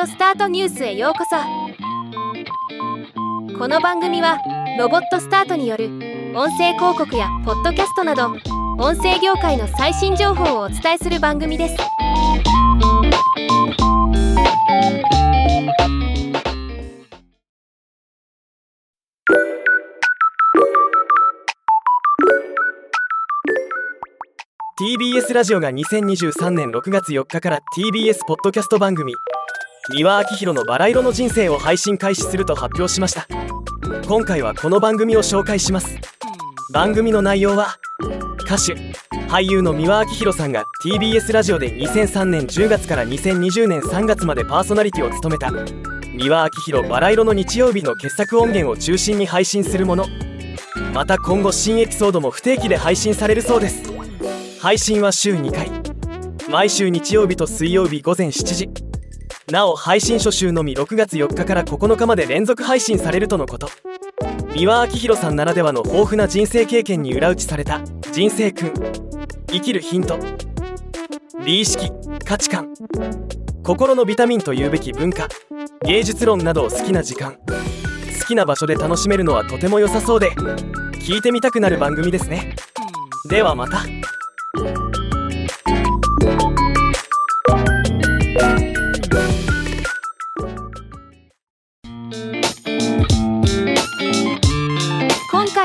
オスタートニュースへようこそ。この番組はロボットスタートによる音声広告やポッドキャストなど音声業界の最新情報をお伝えする番組です。TBS ラジオが2023年6月4日から TBS ポッドキャスト番組三輪明宏のバラ色の人生を配信開始すると発表しました。今回はこの番組を紹介します。番組の内容は歌手俳優の三輪明宏さんが TBS ラジオで2003年10月から2020年3月までパーソナリティを務めた三輪明宏バラ色の日曜日の傑作音源を中心に配信するもの。また今後新エピソードも不定期で配信されるそうです。配信は週2回。毎週日曜日と水曜日午前7時。なお配信初週のみ6月4日から9日まで連続配信されるとのこと。三輪明宏さんならではの豊富な人生経験に裏打ちされた人生訓。生きるヒント。美意識。価値観。心のビタミンというべき文化。芸術論などを好きな時間。好きな場所で楽しめるのはとても良さそうで聞いてみたくなる番組ですね。ではまた。